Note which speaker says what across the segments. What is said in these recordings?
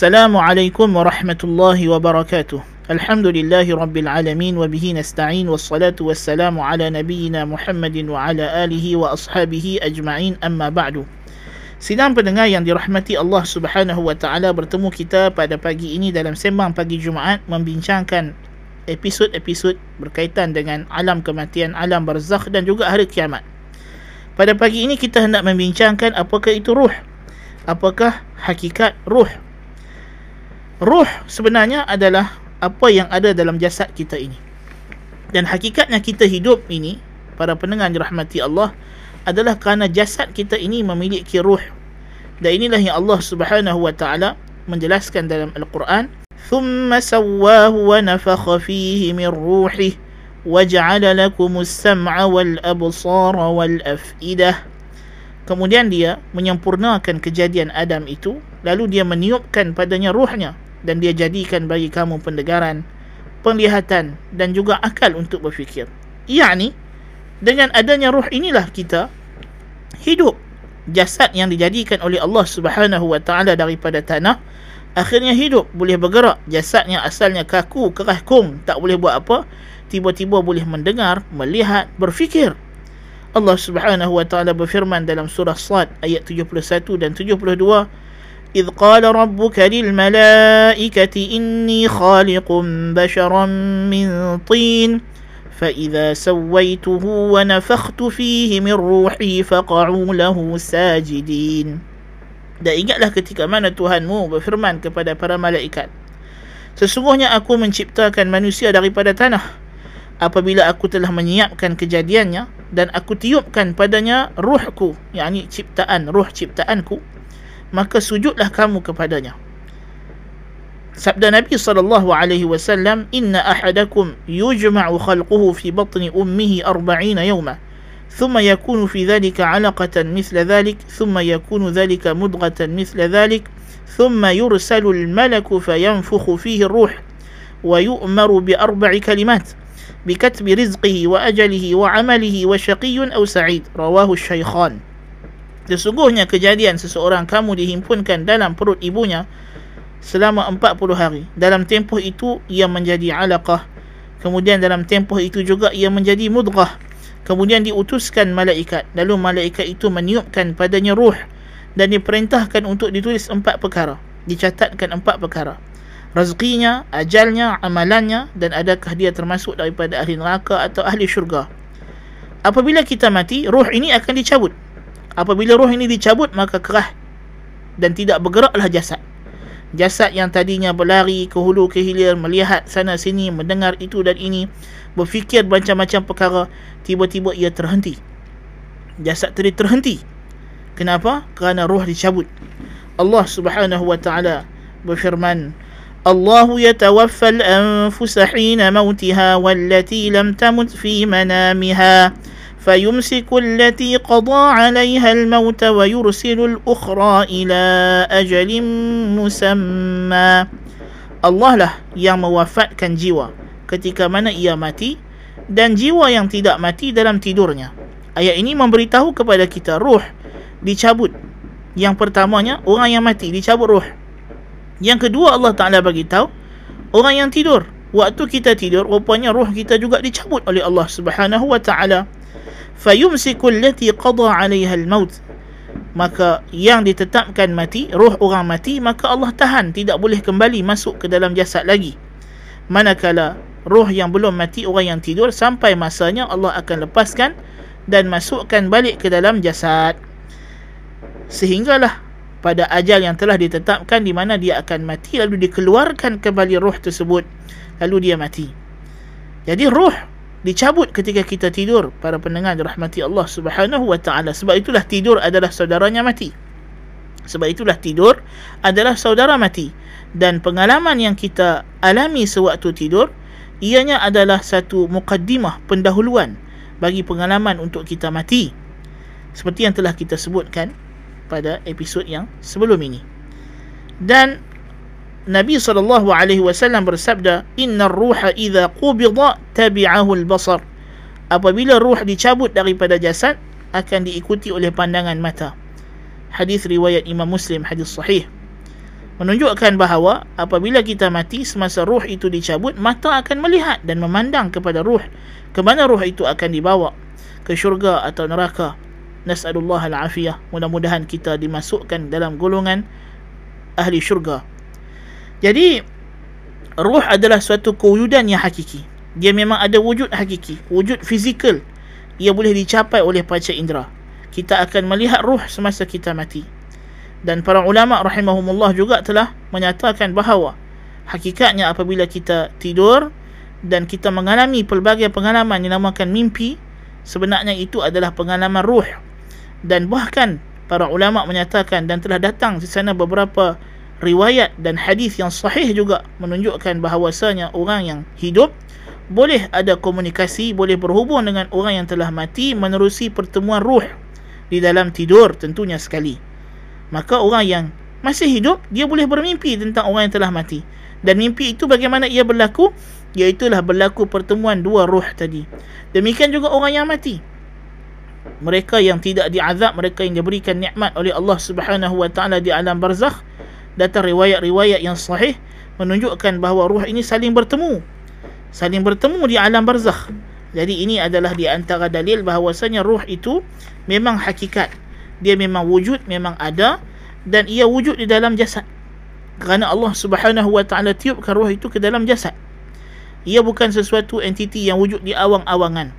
Speaker 1: السلام عليكم ورحمة الله وبركاته الحمد لله رب العالمين وبه نستعين والصلاة والسلام على نبينا محمد وعلى آله وأصحابه أجمعين أما بعد Sidang pendengar yang dirahmati Allah Subhanahu wa taala bertemu kita pada pagi ini dalam sembang pagi Jumaat membincangkan episod-episod berkaitan dengan alam kematian, alam barzakh dan juga hari kiamat. Pada pagi ini kita hendak membincangkan apakah itu ruh? Apakah hakikat ruh? Ruh sebenarnya adalah apa yang ada dalam jasad kita ini. Dan hakikatnya kita hidup ini, para pendengar dirahmati Allah, adalah kerana jasad kita ini memiliki ruh. Dan inilah yang Allah Subhanahu wa taala menjelaskan dalam Al-Quran, "Thumma sawwahu wa nafakha fihi min ruhi wa ja'ala lakum as-sam'a wal absara wal af'idah." Kemudian dia menyempurnakan kejadian Adam itu, lalu dia meniupkan padanya ruhnya dan dia jadikan bagi kamu pendengaran, penglihatan dan juga akal untuk berfikir. Iaitu dengan adanya ruh inilah kita hidup. Jasad yang dijadikan oleh Allah Subhanahu wa taala daripada tanah akhirnya hidup boleh bergerak. Jasadnya asalnya kaku kerah kung tak boleh buat apa tiba-tiba boleh mendengar melihat berfikir. Allah Subhanahu wa taala berfirman dalam surah Sad ayat 71 dan 72 إذ قال ربك للملائكة إني خالق بشرا من طين فإذا سويته ونفخت فيه من روحي فقعوا له ساجدين Dan ingatlah ketika mana Tuhanmu berfirman kepada para malaikat Sesungguhnya aku menciptakan manusia daripada tanah Apabila aku telah menyiapkan kejadiannya Dan aku tiupkan padanya ruhku yakni ciptaan, ruh ciptaanku Maka sujudlah kamu kepadanya Sabda Nabi sallallahu alaihi wasallam, "Inna ahadakum yujma'u khalquhu fi batni ummihi 40 yawma, thumma yakunu fi dhalika 'alaqatan mithla dhalik, thumma yakunu dhalika mudghatan mithla dhalik, thumma yursalu al-malaku fayanfukhu fihi ar-ruh wa yu'maru bi arba'i kalimat." بكتب رزقه وأجله وعمله وشقي أو سعيد رواه الشيخان Sesungguhnya kejadian seseorang kamu dihimpunkan dalam perut ibunya selama 40 hari. Dalam tempoh itu ia menjadi alaqah. Kemudian dalam tempoh itu juga ia menjadi mudghah. Kemudian diutuskan malaikat. Lalu malaikat itu meniupkan padanya ruh dan diperintahkan untuk ditulis empat perkara. Dicatatkan empat perkara. Rezekinya, ajalnya, amalannya dan adakah dia termasuk daripada ahli neraka atau ahli syurga. Apabila kita mati, ruh ini akan dicabut. Apabila ruh ini dicabut, maka kerah dan tidak bergeraklah jasad. Jasad yang tadinya berlari ke hulu ke hilir, melihat sana sini, mendengar itu dan ini, berfikir macam-macam perkara, tiba-tiba ia terhenti. Jasad tadi terhenti. Kenapa? Kerana roh dicabut. Allah Subhanahu wa taala berfirman, الله يتوفى الأنفس حين موتها والتي لم تمت في منامها فيمسك التي قضى عليها الموت ويرسل الأخرى إلى أجل مسمى Allah lah yang mewafatkan jiwa ketika mana ia mati dan jiwa yang tidak mati dalam tidurnya. Ayat ini memberitahu kepada kita ruh dicabut. Yang pertamanya orang yang mati dicabut ruh. Yang kedua Allah Taala bagi tahu orang yang tidur. Waktu kita tidur rupanya ruh kita juga dicabut oleh Allah Subhanahu wa taala. Fayumsiku allati qada 'alayha al-maut. Maka yang ditetapkan mati, ruh orang mati, maka Allah tahan tidak boleh kembali masuk ke dalam jasad lagi. Manakala ruh yang belum mati orang yang tidur sampai masanya Allah akan lepaskan dan masukkan balik ke dalam jasad. Sehinggalah pada ajal yang telah ditetapkan di mana dia akan mati lalu dikeluarkan kembali roh tersebut lalu dia mati. Jadi roh dicabut ketika kita tidur para pendengar dirahmati Allah Subhanahu wa taala sebab itulah tidur adalah saudaranya mati. Sebab itulah tidur adalah saudara mati dan pengalaman yang kita alami sewaktu tidur ianya adalah satu mukaddimah pendahuluan bagi pengalaman untuk kita mati. Seperti yang telah kita sebutkan pada episod yang sebelum ini. Dan Nabi sallallahu alaihi wasallam bersabda, "Innar ruha idza qubida tabi'ahu al-basar." Apabila ruh dicabut daripada jasad akan diikuti oleh pandangan mata. Hadis riwayat Imam Muslim, hadis sahih. menunjukkan bahawa apabila kita mati semasa ruh itu dicabut mata akan melihat dan memandang kepada ruh ke mana ruh itu akan dibawa ke syurga atau neraka nas'alullah al-afiyah mudah-mudahan kita dimasukkan dalam golongan ahli syurga jadi ruh adalah suatu kewujudan yang hakiki. Dia memang ada wujud hakiki. Wujud fizikal. Ia boleh dicapai oleh panca indera. Kita akan melihat ruh semasa kita mati. Dan para ulama rahimahumullah juga telah menyatakan bahawa hakikatnya apabila kita tidur dan kita mengalami pelbagai pengalaman yang dinamakan mimpi sebenarnya itu adalah pengalaman ruh. Dan bahkan para ulama menyatakan dan telah datang di sana beberapa riwayat dan hadis yang sahih juga menunjukkan bahawasanya orang yang hidup boleh ada komunikasi boleh berhubung dengan orang yang telah mati menerusi pertemuan ruh di dalam tidur tentunya sekali. Maka orang yang masih hidup dia boleh bermimpi tentang orang yang telah mati. Dan mimpi itu bagaimana ia berlaku? Iaitulah berlaku pertemuan dua ruh tadi. Demikian juga orang yang mati. Mereka yang tidak diazab mereka yang diberikan nikmat oleh Allah Subhanahu wa taala di alam barzakh datang riwayat-riwayat yang sahih menunjukkan bahawa ruh ini saling bertemu. Saling bertemu di alam barzakh. Jadi ini adalah di antara dalil bahawasanya ruh itu memang hakikat. Dia memang wujud memang ada dan ia wujud di dalam jasad. Kerana Allah Subhanahu wa taala tiupkan roh itu ke dalam jasad. Ia bukan sesuatu entiti yang wujud di awang-awangan.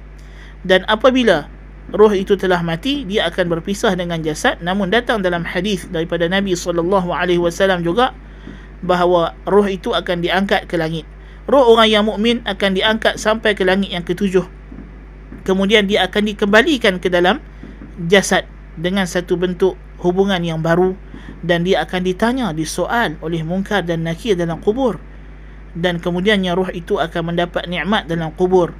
Speaker 1: Dan apabila roh itu telah mati dia akan berpisah dengan jasad. Namun datang dalam hadis daripada Nabi sallallahu alaihi wasallam juga bahawa roh itu akan diangkat ke langit. Roh orang yang mukmin akan diangkat sampai ke langit yang ketujuh. Kemudian dia akan dikembalikan ke dalam jasad dengan satu bentuk hubungan yang baru dan dia akan ditanya disoal oleh mungkar dan nakir dalam kubur. Dan kemudiannya roh itu akan mendapat nikmat dalam kubur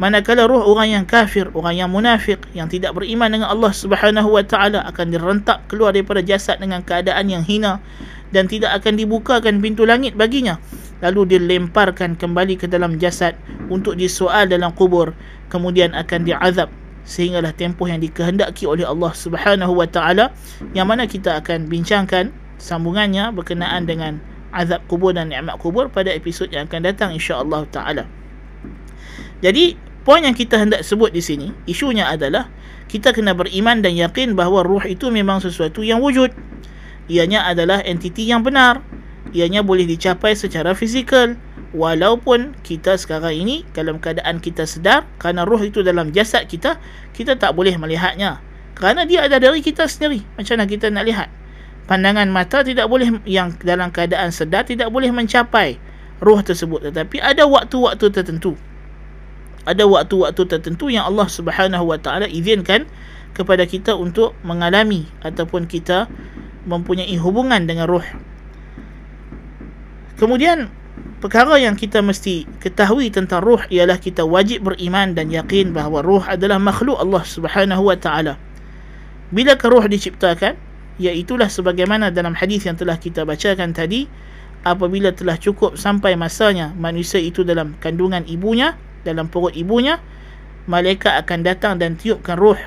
Speaker 1: manakala roh orang yang kafir orang yang munafik yang tidak beriman dengan Allah Subhanahu wa taala akan direntak keluar daripada jasad dengan keadaan yang hina dan tidak akan dibukakan pintu langit baginya. Lalu dilemparkan kembali ke dalam jasad untuk disoal dalam kubur. Kemudian akan diazab. Sehinggalah tempoh yang dikehendaki oleh Allah Subhanahu wa taala yang mana kita akan bincangkan sambungannya berkenaan dengan azab kubur dan nikmat kubur pada episod yang akan datang insya-Allah taala. Jadi poin yang kita hendak sebut di sini isunya adalah kita kena beriman dan yakin bahawa ruh itu memang sesuatu yang wujud. Ianya adalah entiti yang benar. Ianya boleh dicapai secara fizikal. Walaupun kita sekarang ini dalam keadaan kita sedar kerana roh itu dalam jasad kita kita tak boleh melihatnya. Kerana dia ada dari kita sendiri. Macam mana kita nak lihat? Pandangan mata tidak boleh yang dalam keadaan sedar tidak boleh mencapai roh tersebut. Tetapi ada waktu-waktu tertentu ada waktu-waktu tertentu yang Allah Subhanahu Wa Taala izinkan kepada kita untuk mengalami ataupun kita mempunyai hubungan dengan roh kemudian perkara yang kita mesti ketahui tentang ruh ialah kita wajib beriman dan yakin bahawa ruh adalah makhluk Allah Subhanahu wa taala. Bila ruh diciptakan, iaitulah sebagaimana dalam hadis yang telah kita bacakan tadi, apabila telah cukup sampai masanya manusia itu dalam kandungan ibunya, dalam perut ibunya, malaikat akan datang dan tiupkan ruh.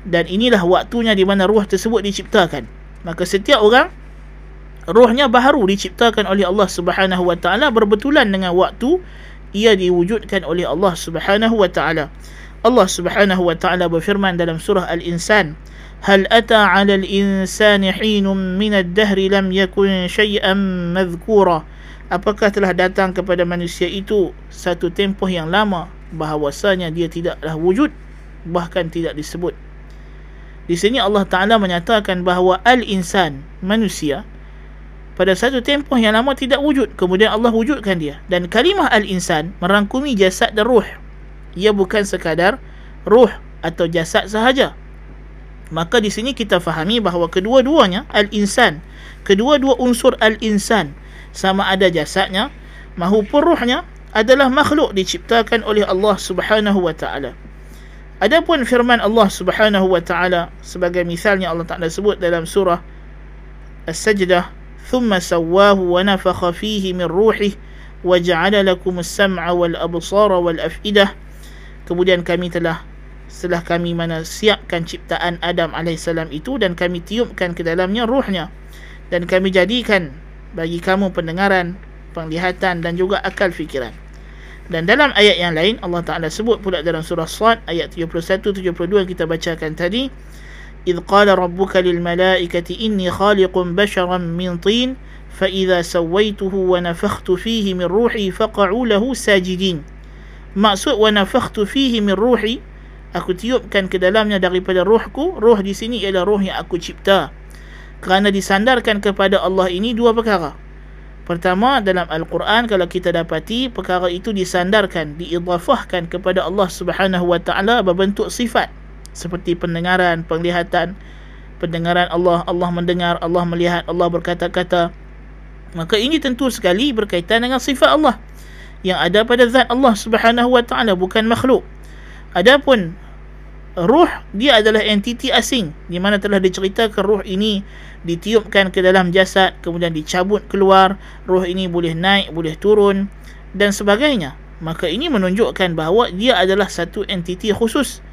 Speaker 1: Dan inilah waktunya di mana ruh tersebut diciptakan. Maka setiap orang rohnya baru diciptakan oleh Allah Subhanahu wa taala berbetulan dengan waktu ia diwujudkan oleh Allah Subhanahu wa taala. Allah Subhanahu wa taala berfirman dalam surah Al-Insan, "Hal ata 'ala al-insani hinun min ad-dahr lam yakun shay'an madhkura?" Apakah telah datang kepada manusia itu satu tempoh yang lama bahawasanya dia tidaklah wujud bahkan tidak disebut. Di sini Allah Taala menyatakan bahawa al-insan manusia pada satu tempoh yang lama tidak wujud. Kemudian Allah wujudkan dia. Dan kalimah al-insan merangkumi jasad dan ruh. Ia bukan sekadar ruh atau jasad sahaja. Maka di sini kita fahami bahawa kedua-duanya al-insan kedua-dua unsur al-insan sama ada jasadnya mahupun ruhnya adalah makhluk diciptakan oleh Allah Subhanahu wa taala. Adapun firman Allah Subhanahu wa taala sebagai misalnya Allah Taala sebut dalam surah As-Sajdah, "Thumma sawwahu wa nafakha fihi min ruhihi wa ja'ala lakum as-sam'a wal absara wal af'idah." Kemudian kami telah setelah kami mana siapkan ciptaan Adam alaihissalam itu dan kami tiupkan ke dalamnya ruhnya dan kami jadikan bagi kamu pendengaran, penglihatan dan juga akal fikiran. Dan dalam ayat yang lain Allah Taala sebut pula dalam surah Sad ayat 31 72 kita bacakan tadi إذ قال ربك للملائكة إني خالق بشرا من طين فإذا سويته ونفخت فيه من روحي فقعوا له ساجدين maksud ونفخت فيه من روحي aku tiupkan ke dalamnya daripada rohku roh di sini ialah roh yang aku cipta kerana disandarkan kepada Allah ini dua perkara Pertama dalam Al-Quran kalau kita dapati perkara itu disandarkan, diidafahkan kepada Allah Subhanahu Wa Taala berbentuk sifat seperti pendengaran, penglihatan, pendengaran Allah, Allah mendengar, Allah melihat, Allah berkata-kata. Maka ini tentu sekali berkaitan dengan sifat Allah yang ada pada zat Allah Subhanahu Wa Taala bukan makhluk. Adapun ruh dia adalah entiti asing di mana telah diceritakan ruh ini ditiupkan ke dalam jasad kemudian dicabut keluar roh ini boleh naik boleh turun dan sebagainya. Maka ini menunjukkan bahawa dia adalah satu entiti khusus.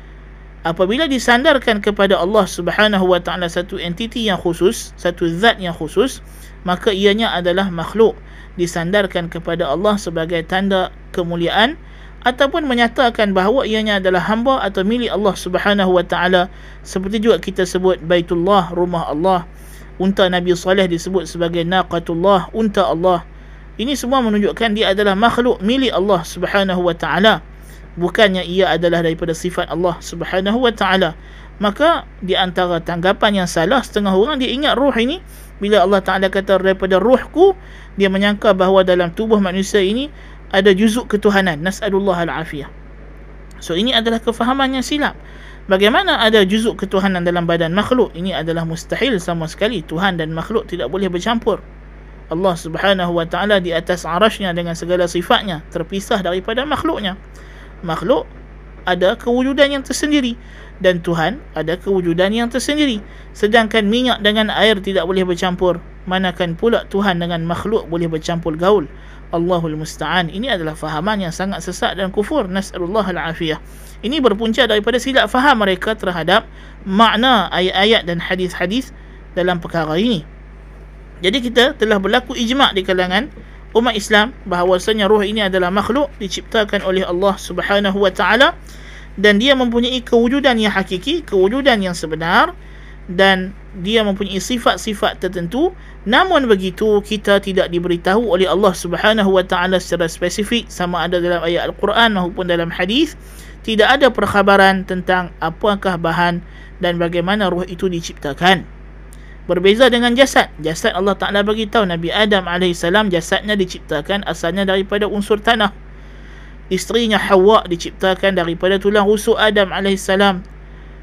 Speaker 1: Apabila disandarkan kepada Allah Subhanahu wa taala satu entiti yang khusus satu zat yang khusus maka ianya adalah makhluk. Disandarkan kepada Allah sebagai tanda kemuliaan ataupun menyatakan bahawa ianya adalah hamba atau milik Allah Subhanahu wa taala seperti juga kita sebut Baitullah rumah Allah. Unta Nabi Saleh disebut sebagai naqatullah unta Allah. Ini semua menunjukkan dia adalah makhluk milik Allah Subhanahu wa taala. Bukannya ia adalah daripada sifat Allah Subhanahu wa taala. Maka di antara tanggapan yang salah setengah orang dia ingat roh ini. Bila Allah Taala kata daripada rohku dia menyangka bahawa dalam tubuh manusia ini ada juzuk ketuhanan nasallallahu alafiyah so ini adalah kefahaman yang silap Bagaimana ada juzuk ketuhanan dalam badan makhluk? Ini adalah mustahil sama sekali. Tuhan dan makhluk tidak boleh bercampur. Allah subhanahu wa ta'ala di atas arasnya dengan segala sifatnya. Terpisah daripada makhluknya. Makhluk ada kewujudan yang tersendiri. Dan Tuhan ada kewujudan yang tersendiri. Sedangkan minyak dengan air tidak boleh bercampur. Manakan pula Tuhan dengan makhluk boleh bercampur gaul. Allahul Musta'an. Ini adalah fahaman yang sangat sesat dan kufur. Nas'alullah al-afiyah. Ini berpunca daripada silap faham mereka terhadap makna ayat-ayat dan hadis-hadis dalam perkara ini. Jadi kita telah berlaku ijma' di kalangan umat Islam bahawasanya roh ini adalah makhluk diciptakan oleh Allah Subhanahu wa taala dan dia mempunyai kewujudan yang hakiki, kewujudan yang sebenar dan dia mempunyai sifat-sifat tertentu namun begitu kita tidak diberitahu oleh Allah Subhanahu wa taala secara spesifik sama ada dalam ayat al-Quran maupun dalam hadis tidak ada perkhabaran tentang apakah bahan dan bagaimana roh itu diciptakan. Berbeza dengan jasad. Jasad Allah Ta'ala bagi tahu Nabi Adam AS jasadnya diciptakan asalnya daripada unsur tanah. Isterinya Hawa diciptakan daripada tulang rusuk Adam AS.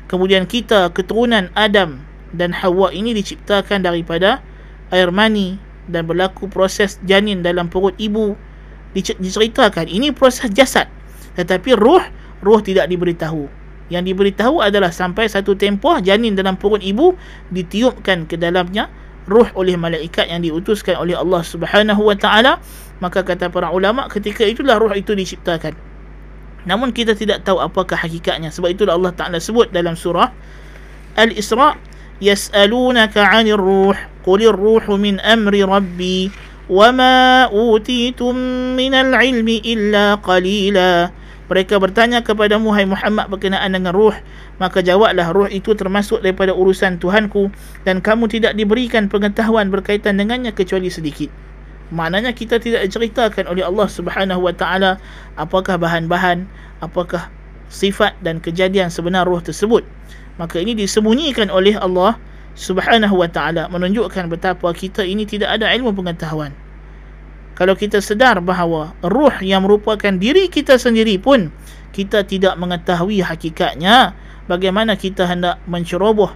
Speaker 1: Kemudian kita, keturunan Adam dan Hawa ini diciptakan daripada air mani dan berlaku proses janin dalam perut ibu diceritakan. Ini proses jasad. Tetapi roh roh tidak diberitahu. Yang diberitahu adalah sampai satu tempoh janin dalam perut ibu ditiupkan ke dalamnya roh oleh malaikat yang diutuskan oleh Allah Subhanahu wa taala maka kata para ulama ketika itulah roh itu diciptakan namun kita tidak tahu apakah hakikatnya. Sebab itulah Allah taala sebut dalam surah Al-Isra yas'alunaka 'anir ruh qulir ruhu min amri rabbi wama utitum minal ilmi illa qalila. Mereka bertanya kepada Muhammad Muhammad berkenaan dengan ruh? Maka jawablah ruh itu termasuk daripada urusan Tuhanku dan kamu tidak diberikan pengetahuan berkaitan dengannya kecuali sedikit maknanya kita tidak diceritakan oleh Allah Subhanahu wa taala apakah bahan-bahan apakah sifat dan kejadian sebenar ruh tersebut. Maka ini disembunyikan oleh Allah Subhanahu wa taala menunjukkan betapa kita ini tidak ada ilmu pengetahuan. Kalau kita sedar bahawa ruh yang merupakan diri kita sendiri pun kita tidak mengetahui hakikatnya bagaimana kita hendak menceroboh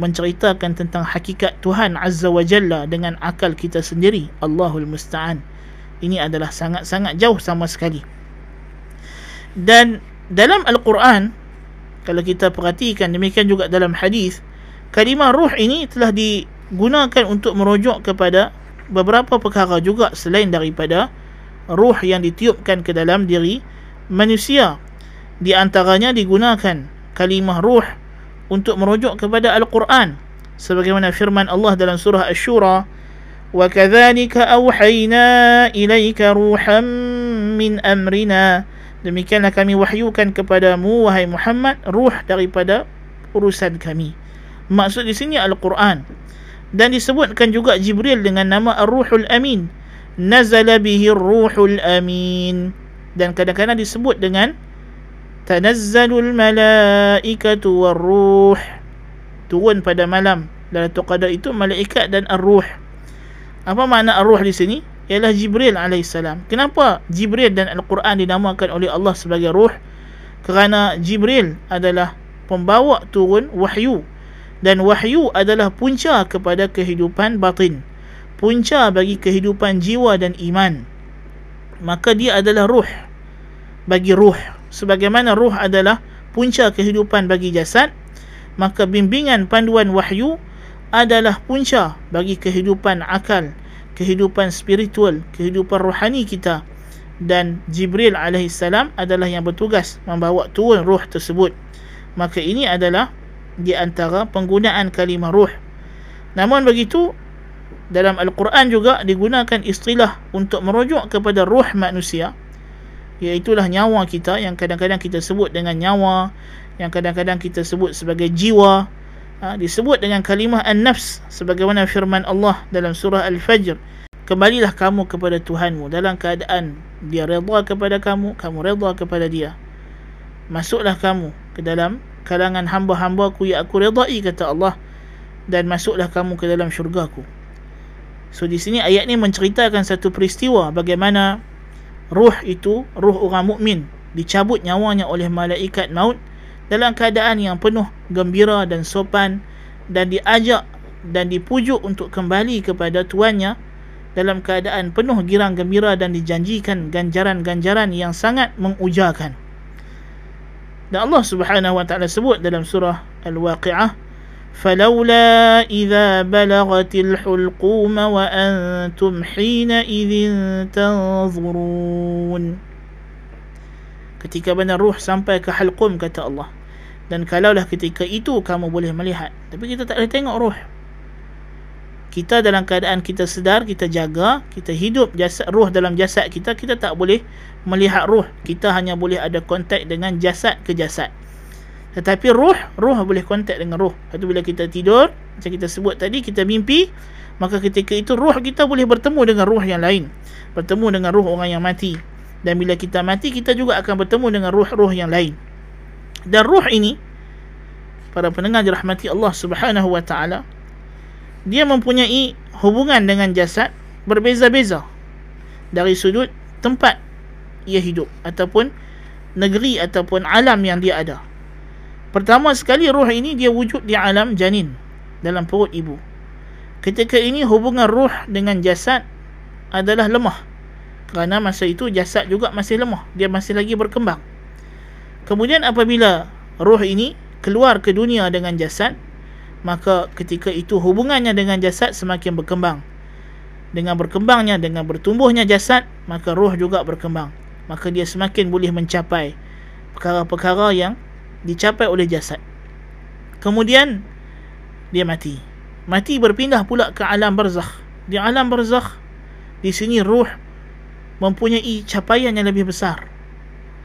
Speaker 1: menceritakan tentang hakikat Tuhan Azza wa Jalla dengan akal kita sendiri Allahul Musta'an. Ini adalah sangat-sangat jauh sama sekali. Dan dalam Al-Quran kalau kita perhatikan demikian juga dalam hadis kalimah ruh ini telah digunakan untuk merujuk kepada beberapa perkara juga selain daripada ruh yang ditiupkan ke dalam diri manusia. Di antaranya digunakan kalimah ruh untuk merujuk kepada al-Quran sebagaimana firman Allah dalam surah Asy-Syura وكذلك أوحينا إليك روحا من أمرنا Demikianlah kami wahyukan kepadamu wahai Muhammad ruh daripada urusan kami. Maksud di sini Al-Quran. Dan disebutkan juga Jibril dengan nama Ar-Ruhul Amin. Nazala bihi Ar-Ruhul Amin. Dan kadang-kadang disebut dengan Tanazzalul Malaikatu War-Ruh. Turun pada malam. Dalam Qadar itu malaikat dan Ar-Ruh. Apa makna Ar-Ruh di sini? Ialah Jibril AS. Kenapa Jibril dan Al-Quran dinamakan oleh Allah sebagai Ruh? Kerana Jibril adalah pembawa turun wahyu. Dan wahyu adalah punca kepada kehidupan batin. Punca bagi kehidupan jiwa dan iman. Maka dia adalah ruh. Bagi ruh. Sebagaimana ruh adalah punca kehidupan bagi jasad. Maka bimbingan panduan wahyu adalah punca bagi kehidupan akal, kehidupan spiritual, kehidupan rohani kita. Dan Jibril AS adalah yang bertugas membawa turun ruh tersebut. Maka ini adalah di antara penggunaan kalimah ruh. Namun begitu, dalam Al-Quran juga digunakan istilah untuk merujuk kepada ruh manusia. Iaitulah nyawa kita yang kadang-kadang kita sebut dengan nyawa, yang kadang-kadang kita sebut sebagai jiwa, ha, disebut dengan kalimah an-nafs sebagaimana firman Allah dalam surah Al-Fajr. Kembalilah kamu kepada Tuhanmu. Dalam keadaan dia redha kepada kamu kamu redha kepada dia. Masuklah kamu ke dalam kalangan hamba-hamba ku yang aku redai kata Allah. Dan masuklah kamu ke dalam syurgaku. So di sini ayat ni menceritakan satu peristiwa bagaimana ruh itu ruh orang mukmin dicabut nyawanya oleh malaikat maut dalam keadaan yang penuh gembira dan sopan dan diajak dan dipujuk untuk kembali kepada tuannya dalam keadaan penuh girang gembira dan dijanjikan ganjaran-ganjaran yang sangat mengujakan. Dan Allah Subhanahu wa taala sebut dalam surah Al-Waqiah, "Falawla idza balagatil hulqum wa antum hina idzin tanzurun." Ketika benar ruh sampai ke halqum kata Allah. Dan kalaulah ketika itu kamu boleh melihat. Tapi kita tak boleh tengok roh kita dalam keadaan kita sedar kita jaga kita hidup jasad roh dalam jasad kita kita tak boleh melihat roh kita hanya boleh ada kontak dengan jasad ke jasad tetapi roh roh boleh kontak dengan roh Lepas bila kita tidur macam kita sebut tadi kita mimpi maka ketika itu roh kita boleh bertemu dengan roh yang lain. Bertemu dengan roh orang yang mati. Dan bila kita mati kita juga akan bertemu dengan roh-roh yang lain. Dan ruh ini para pendengar dirahmati Allah Subhanahu wa taala dia mempunyai hubungan dengan jasad berbeza-beza dari sudut tempat ia hidup ataupun negeri ataupun alam yang dia ada. Pertama sekali ruh ini dia wujud di alam janin dalam perut ibu. Ketika ini hubungan ruh dengan jasad adalah lemah. Kerana masa itu jasad juga masih lemah, dia masih lagi berkembang. Kemudian apabila roh ini keluar ke dunia dengan jasad, maka ketika itu hubungannya dengan jasad semakin berkembang. Dengan berkembangnya, dengan bertumbuhnya jasad, maka roh juga berkembang. Maka dia semakin boleh mencapai perkara-perkara yang dicapai oleh jasad. Kemudian, dia mati. Mati berpindah pula ke alam barzakh. Di alam barzakh, di sini roh mempunyai capaian yang lebih besar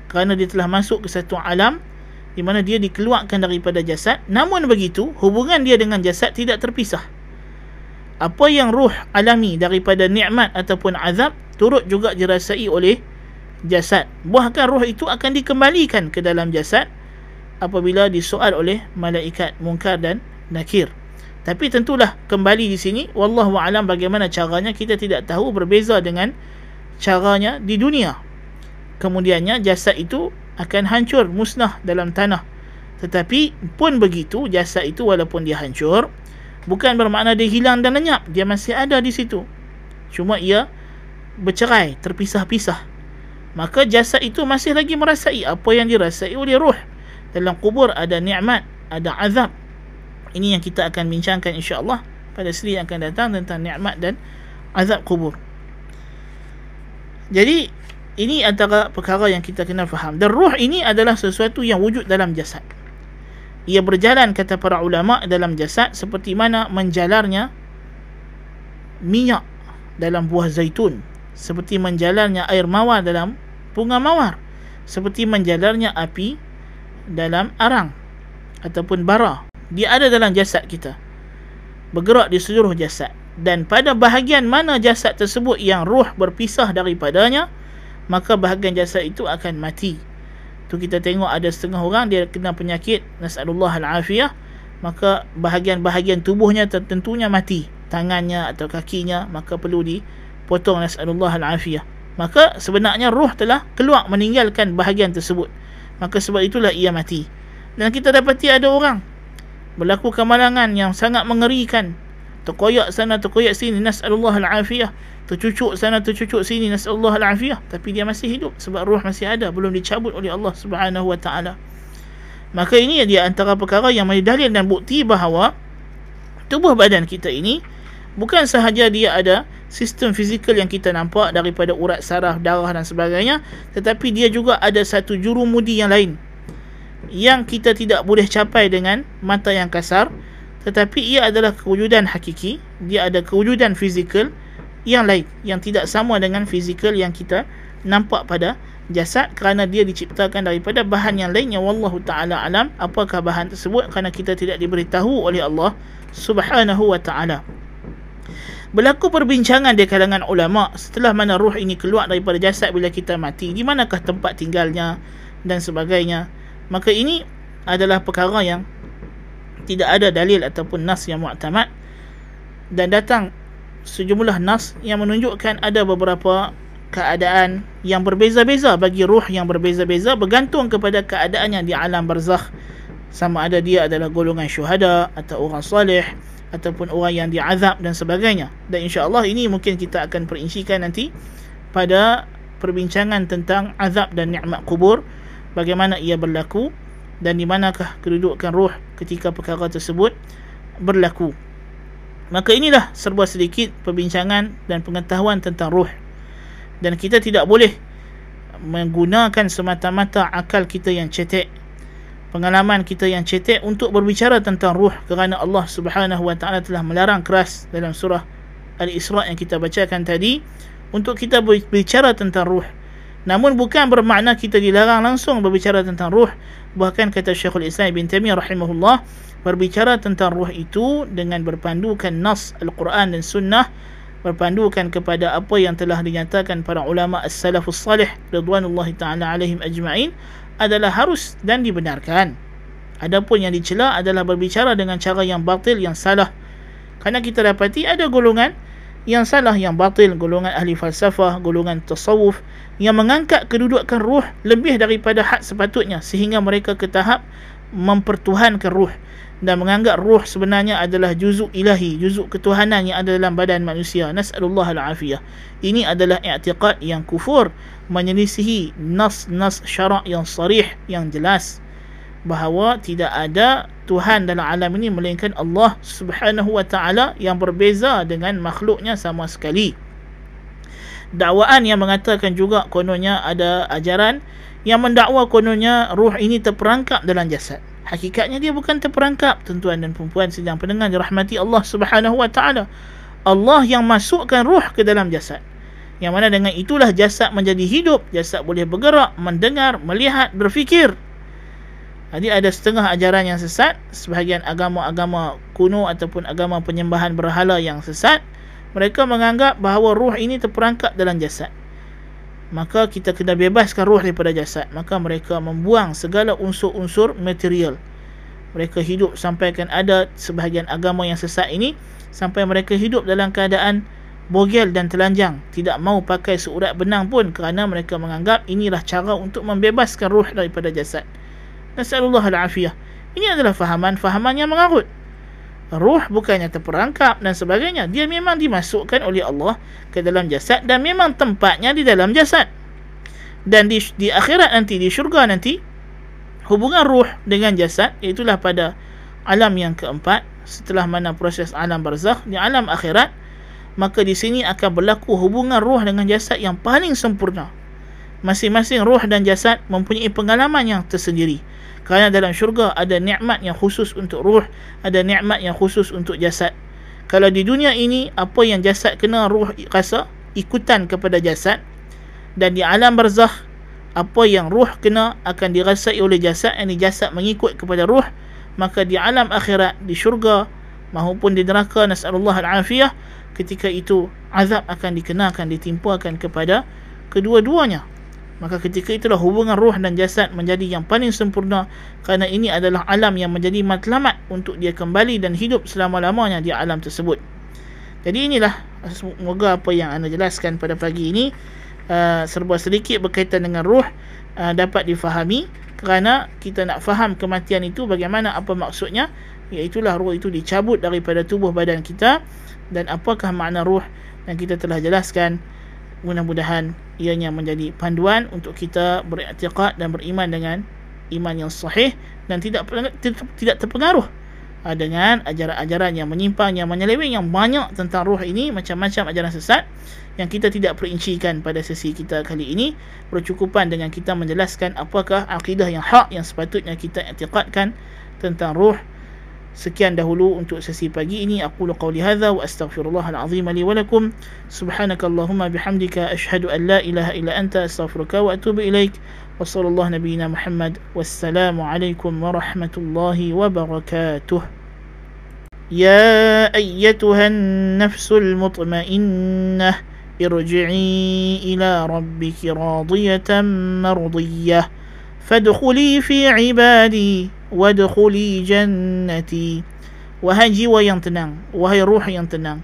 Speaker 1: kerana dia telah masuk ke satu alam di mana dia dikeluarkan daripada jasad namun begitu hubungan dia dengan jasad tidak terpisah apa yang ruh alami daripada nikmat ataupun azab turut juga dirasai oleh jasad bahkan ruh itu akan dikembalikan ke dalam jasad apabila disoal oleh malaikat munkar dan nakir. Tapi tentulah kembali di sini wallahu alam bagaimana caranya kita tidak tahu berbeza dengan caranya di dunia. Kemudiannya jasad itu akan hancur musnah dalam tanah. Tetapi pun begitu jasad itu walaupun dia hancur bukan bermakna dia hilang dan lenyap dia masih ada di situ. Cuma ia bercerai terpisah-pisah. Maka jasad itu masih lagi merasai apa yang dirasai oleh roh dalam kubur ada nikmat ada azab ini yang kita akan bincangkan insya-Allah pada seri yang akan datang tentang nikmat dan azab kubur jadi ini antara perkara yang kita kena faham. Dan ruh ini adalah sesuatu yang wujud dalam jasad. Ia berjalan kata para ulama dalam jasad seperti mana menjalarnya minyak dalam buah zaitun seperti menjalarnya air mawar dalam bunga mawar seperti menjalarnya api dalam arang ataupun bara. Dia ada dalam jasad kita. Bergerak di seluruh jasad. Dan pada bahagian mana jasad tersebut yang ruh berpisah daripadanya maka bahagian jasad itu akan mati. Tu kita tengok ada setengah orang dia kena penyakit nasallallahu alafiyah maka bahagian-bahagian tubuhnya tentunya mati. Tangannya atau kakinya maka perlu dipotong nasallallahu alafiyah. Maka sebenarnya roh telah keluar meninggalkan bahagian tersebut maka sebab itulah ia mati. Dan kita dapati ada orang berlaku kemalangan yang sangat mengerikan. Terkoyak sana terkoyak sini nasallallahu alafiyah. Tercucuk sana tercucuk sini nasallahu alafiyah. Tapi dia masih hidup sebab ruh masih ada belum dicabut oleh Allah Subhanahu wa taala. Maka ini dia antara perkara yang menjadi dalil dan bukti bahawa tubuh badan kita ini bukan sahaja dia ada sistem fizikal yang kita nampak daripada urat saraf darah dan sebagainya. Tetapi dia juga ada satu jurumudi yang lain yang kita tidak boleh capai dengan mata yang kasar. Tetapi ia adalah kewujudan hakiki. Dia ada kewujudan fizikal yang lain yang tidak sama dengan fizikal yang kita nampak pada jasad kerana dia diciptakan daripada bahan yang lain yang wallahu taala alam apakah bahan tersebut kerana kita tidak diberitahu oleh Allah Subhanahu wa taala Berlaku perbincangan di kalangan ulama setelah mana ruh ini keluar daripada jasad bila kita mati. Di manakah tempat tinggalnya dan sebagainya. Maka ini adalah perkara yang tidak ada dalil ataupun nas yang mu'tamad. Dan datang sejumlah nas yang menunjukkan ada beberapa keadaan yang berbeza-beza bagi ruh yang berbeza-beza bergantung kepada keadaan yang di alam barzakh. Sama ada dia adalah golongan syuhada atau orang soleh ataupun orang yang diazab dan sebagainya. Dan insya-Allah ini mungkin kita akan perincikan nanti pada perbincangan tentang azab dan nikmat kubur bagaimana ia berlaku dan di manakah kedudukan ruh ketika perkara tersebut berlaku. Maka inilah serba sedikit perbincangan dan pengetahuan tentang ruh. Dan kita tidak boleh menggunakan semata-mata akal kita yang cetek, pengalaman kita yang cetek untuk berbicara tentang ruh kerana Allah Subhanahu wa taala telah melarang keras dalam surah Al-Isra yang kita bacakan tadi untuk kita berbicara tentang ruh. Namun bukan bermakna kita dilarang langsung berbicara tentang ruh. Bahkan kata Syekhul Islam Ibn Taimiyah rahimahullah, berbicara tentang ruh itu dengan berpandukan nas Al-Quran dan Sunnah berpandukan kepada apa yang telah dinyatakan para ulama as-salafus salih radhwanullahi taala alaihim ajma'in adalah harus dan dibenarkan. Adapun yang dicela adalah berbicara dengan cara yang batil yang salah. Kerana kita dapati ada golongan yang salah yang batil, golongan ahli falsafah, golongan tasawuf yang mengangkat kedudukan ruh lebih daripada had sepatutnya sehingga mereka ke tahap mempertuhankan ruh dan menganggap ruh sebenarnya adalah juzuk ilahi, juzuk ketuhanan yang ada dalam badan manusia. Nas'alullah al-afiyah. Ini adalah i'tiqad yang kufur menyelisihi nas-nas syarak yang sarih, yang jelas bahawa tidak ada Tuhan dalam alam ini melainkan Allah Subhanahu wa taala yang berbeza dengan makhluknya sama sekali. Dakwaan yang mengatakan juga kononnya ada ajaran yang mendakwa kononnya ruh ini terperangkap dalam jasad hakikatnya dia bukan terperangkap tuan-tuan dan puan sedang pendengar dirahmati Allah Subhanahu wa taala. Allah yang masukkan ruh ke dalam jasad. Yang mana dengan itulah jasad menjadi hidup jasad boleh bergerak mendengar melihat berfikir. Jadi ada setengah ajaran yang sesat sebahagian agama-agama kuno ataupun agama penyembahan berhala yang sesat mereka menganggap bahawa ruh ini terperangkap dalam jasad maka kita kena bebaskan roh daripada jasad. Maka mereka membuang segala unsur-unsur material. Mereka hidup sampaikan ada sebahagian agama yang sesat ini sampai mereka hidup dalam keadaan bogel dan telanjang. Tidak mau pakai seurat benang pun kerana mereka menganggap inilah cara untuk membebaskan roh daripada jasad. Nasallallahu alafiyah ini adalah fahaman-fahaman yang mengarut ruh bukannya terperangkap dan sebagainya. Dia memang dimasukkan oleh Allah ke dalam jasad dan memang tempatnya di dalam jasad. Dan di, di akhirat nanti di syurga nanti hubungan ruh dengan jasad itulah pada alam yang keempat. Setelah mana proses alam barzakh di alam akhirat maka di sini akan berlaku hubungan ruh dengan jasad yang paling sempurna masing-masing ruh dan jasad mempunyai pengalaman yang tersendiri. Kerana dalam syurga ada nikmat yang khusus untuk ruh, ada nikmat yang khusus untuk jasad. kalau di dunia ini apa yang jasad kena ruh rasa? Ikutan kepada jasad. Dan di alam barzakh apa yang ruh kena akan dirasai oleh jasad. Yang jasad mengikut kepada ruh. Maka di alam akhirat di syurga maupun di neraka nasallahu alafiyah ketika itu azab akan dikenakan ditimpakan kepada kedua-duanya maka ketika itulah hubungan ruh dan jasad menjadi yang paling sempurna kerana ini adalah alam yang menjadi matlamat untuk dia kembali dan hidup selama-lamanya di alam tersebut. Jadi inilah semoga apa yang anda jelaskan pada pagi ini uh, serba sedikit berkaitan dengan ruh uh, dapat difahami kerana kita nak faham kematian itu bagaimana apa maksudnya. Iaitulah ruh itu dicabut daripada tubuh badan kita dan apakah makna ruh yang kita telah jelaskan. Mudah-mudahan ianya menjadi panduan untuk kita beriktikad dan beriman dengan iman yang sahih dan tidak tidak terpengaruh ah, dengan ajaran-ajaran yang menyimpang yang menyeleweng yang banyak tentang ruh ini macam-macam ajaran sesat yang kita tidak perincikan pada sesi kita kali ini. Bercukupan dengan kita menjelaskan apakah akidah yang hak yang sepatutnya kita iktikadkan tentang ruh Sekian dahulu untuk sesi pagi ini. Aku qawli hadha wa astaghfirullahal azim li wa lakum. Subhanakallahumma bihamdika ashhadu an la ilaha illa anta astaghfiruka wa atubu ilaik. Wa sallallahu nabiyyina Muhammad. Wassalamu alaikum warahmatullahi wabarakatuh. يا أيتها النفس المطمئنة ارجعي إلى ربك راضية مرضية فادخلي في عبادي wadkhuli jannati wahai jiwa yang tenang wahai ruh yang tenang